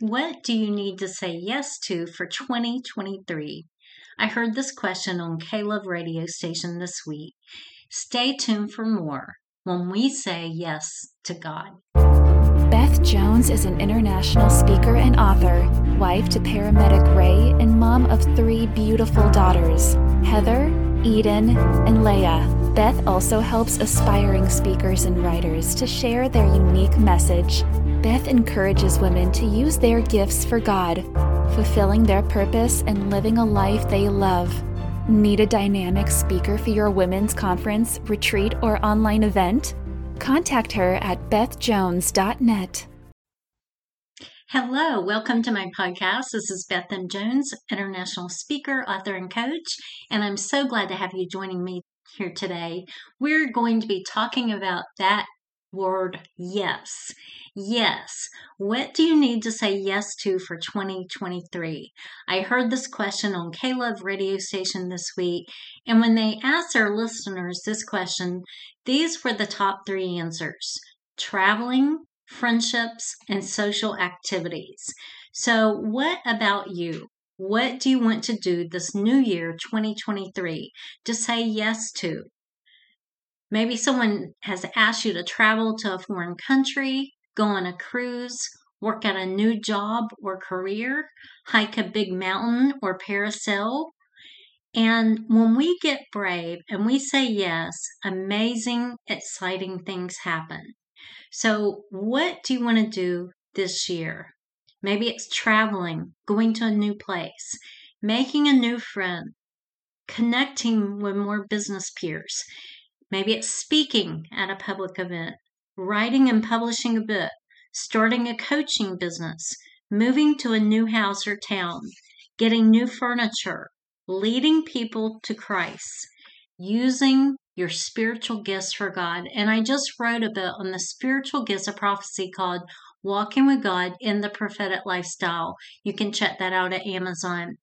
What do you need to say yes to for 2023? I heard this question on Love radio station this week. Stay tuned for more when we say yes to God. Beth Jones is an international speaker and author, wife to paramedic Ray, and mom of three beautiful daughters Heather, Eden, and Leah. Beth also helps aspiring speakers and writers to share their unique message. Beth encourages women to use their gifts for God, fulfilling their purpose and living a life they love. Need a dynamic speaker for your women's conference, retreat, or online event? Contact her at bethjones.net. Hello, welcome to my podcast. This is Beth M. Jones, international speaker, author, and coach, and I'm so glad to have you joining me here today, we're going to be talking about that word yes. Yes. What do you need to say yes to for 2023? I heard this question on K Love radio station this week, and when they asked their listeners this question, these were the top three answers traveling, friendships, and social activities. So, what about you? What do you want to do this new year, 2023, to say yes to? Maybe someone has asked you to travel to a foreign country, go on a cruise, work at a new job or career, hike a big mountain or parasail. And when we get brave and we say yes, amazing, exciting things happen. So, what do you want to do this year? Maybe it's traveling, going to a new place, making a new friend, connecting with more business peers. Maybe it's speaking at a public event, writing and publishing a book, starting a coaching business, moving to a new house or town, getting new furniture, leading people to Christ, using your spiritual gifts for God. And I just wrote a book on the spiritual gifts of prophecy called Walking with God in the Prophetic Lifestyle. You can check that out at Amazon.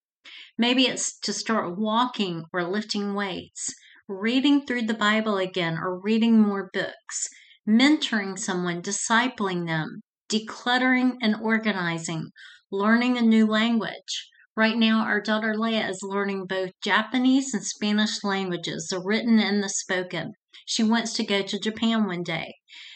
Maybe it's to start walking or lifting weights, reading through the Bible again or reading more books, mentoring someone, discipling them, decluttering and organizing, learning a new language. Right now, our daughter Leia is learning both Japanese and Spanish languages, the written and the spoken. She wants to go to Japan one day.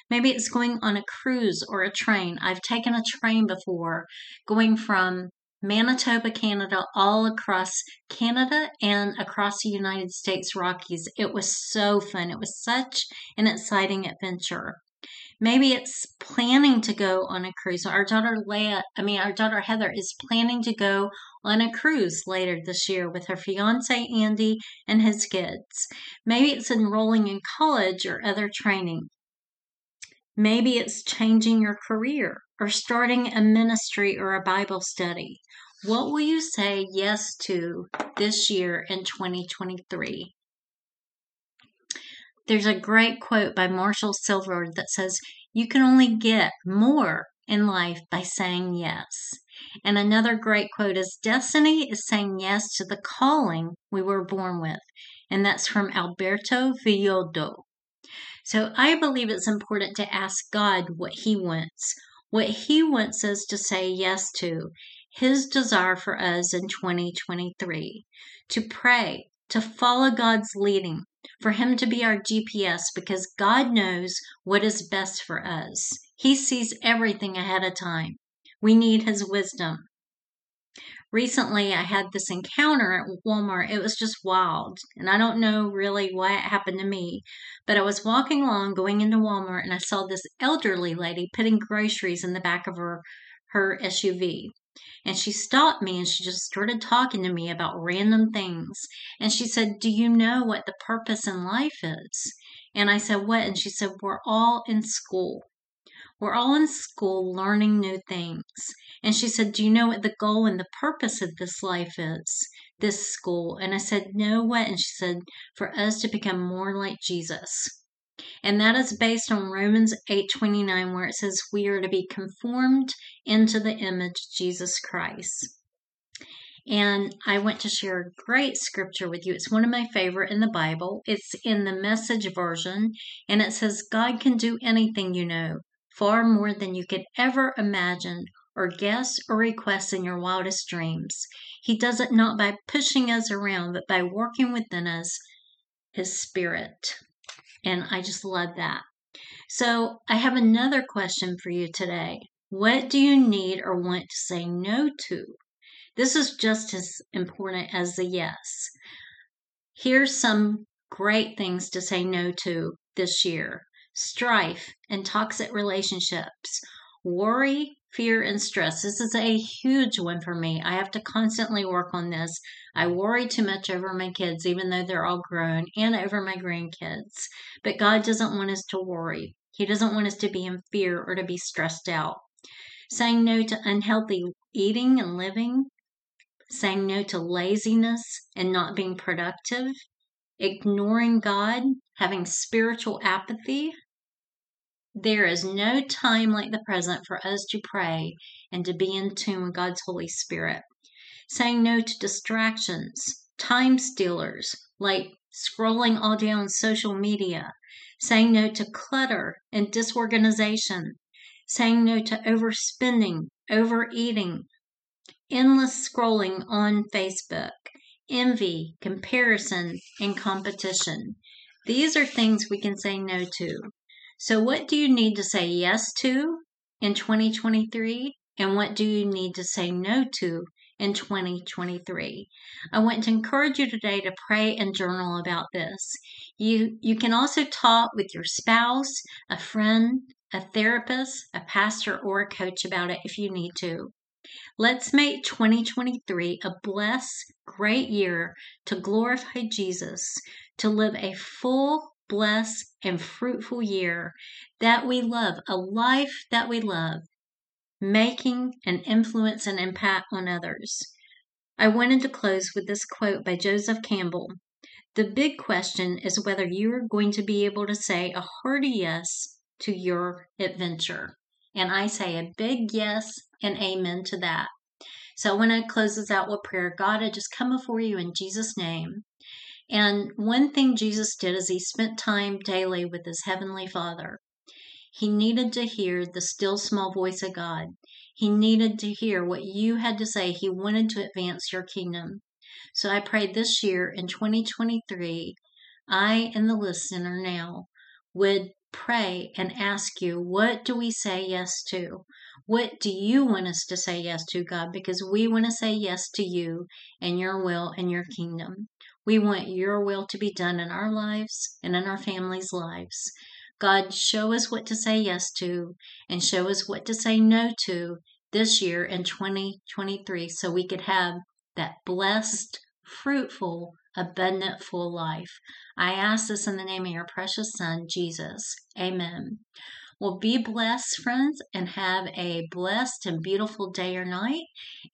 Maybe it's going on a cruise or a train. I've taken a train before going from Manitoba, Canada, all across Canada and across the United States Rockies. It was so fun. It was such an exciting adventure. Maybe it's planning to go on a cruise. Our daughter Leah, I mean, our daughter Heather is planning to go on a cruise later this year with her fiance Andy and his kids. Maybe it's enrolling in college or other training. Maybe it's changing your career or starting a ministry or a Bible study. What will you say yes to this year in 2023? There's a great quote by Marshall Sylver that says, You can only get more in life by saying yes. And another great quote is, Destiny is saying yes to the calling we were born with. And that's from Alberto Villoldo. So I believe it's important to ask God what He wants, what He wants us to say yes to, His desire for us in 2023, to pray, to follow God's leading, for Him to be our GPS because God knows what is best for us. He sees everything ahead of time. We need His wisdom recently I had this encounter at Walmart. It was just wild. And I don't know really why it happened to me, but I was walking along going into Walmart and I saw this elderly lady putting groceries in the back of her her SUV. And she stopped me and she just started talking to me about random things. And she said, Do you know what the purpose in life is? And I said, What? And she said, We're all in school. We're all in school learning new things. And she said, Do you know what the goal and the purpose of this life is? This school. And I said, No, what? And she said, For us to become more like Jesus. And that is based on Romans 8:29 where it says we are to be conformed into the image of Jesus Christ. And I want to share a great scripture with you. It's one of my favorite in the Bible. It's in the message version and it says God can do anything you know far more than you could ever imagine or guess or request in your wildest dreams. He does it not by pushing us around, but by working within us, His Spirit. And I just love that. So I have another question for you today. What do you need or want to say no to? This is just as important as the yes. Here's some great things to say no to this year strife and toxic relationships, worry, fear, and stress. This is a huge one for me. I have to constantly work on this. I worry too much over my kids, even though they're all grown, and over my grandkids. But God doesn't want us to worry. He doesn't want us to be in fear or to be stressed out. Saying no to unhealthy eating and living, saying no to laziness and not being productive, ignoring God, having spiritual apathy. There is no time like the present for us to pray and to be in tune with God's Holy Spirit. Saying no to distractions, time stealers, like scrolling all day on social media, saying no to clutter and disorganization, saying no to overspending, overeating, endless scrolling on Facebook, envy, comparison, and competition. These are things we can say no to. So, what do you need to say yes to in 2023? And what do you need to say no to in 2023. I want to encourage you today to pray and journal about this. You you can also talk with your spouse, a friend, a therapist, a pastor or a coach about it if you need to. Let's make 2023 a blessed, great year to glorify Jesus, to live a full, blessed, and fruitful year that we love, a life that we love, making an influence and impact on others. I wanted to close with this quote by Joseph Campbell. The big question is whether you are going to be able to say a hearty yes to your adventure. And I say a big yes and amen to that. So when I close this out with prayer, God, I just come before you in Jesus' name. And one thing Jesus did is he spent time daily with his heavenly Father. He needed to hear the still small voice of God. He needed to hear what you had to say. He wanted to advance your kingdom. So I pray this year in 2023, I and the listener now would pray and ask you, what do we say yes to? What do you want us to say yes to, God? Because we want to say yes to you and your will and your kingdom. We want your will to be done in our lives and in our families' lives. God, show us what to say yes to and show us what to say no to this year in 2023 so we could have that blessed, fruitful, abundant, full life. I ask this in the name of your precious Son, Jesus. Amen. Well, be blessed, friends, and have a blessed and beautiful day or night.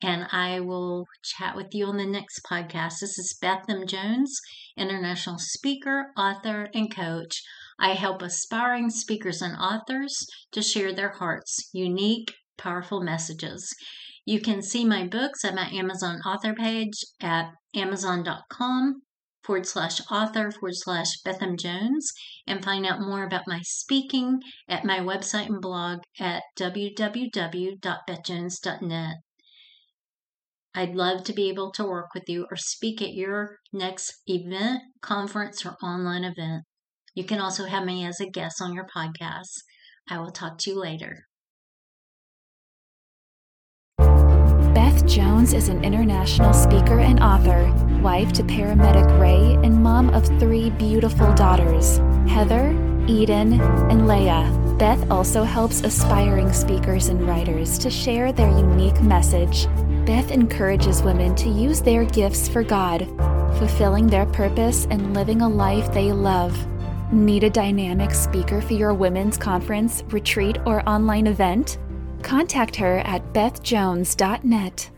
And I will chat with you on the next podcast. This is Beth M. Jones, international speaker, author, and coach. I help aspiring speakers and authors to share their hearts' unique, powerful messages. You can see my books at my Amazon author page at amazon.com forward slash author forward slash Beth M. Jones and find out more about my speaking at my website and blog at www.bethjones.net. I'd love to be able to work with you or speak at your next event, conference, or online event. You can also have me as a guest on your podcast. I will talk to you later. Jones is an international speaker and author, wife to paramedic Ray, and mom of three beautiful daughters Heather, Eden, and Leia. Beth also helps aspiring speakers and writers to share their unique message. Beth encourages women to use their gifts for God, fulfilling their purpose and living a life they love. Need a dynamic speaker for your women's conference, retreat, or online event? Contact her at bethjones.net.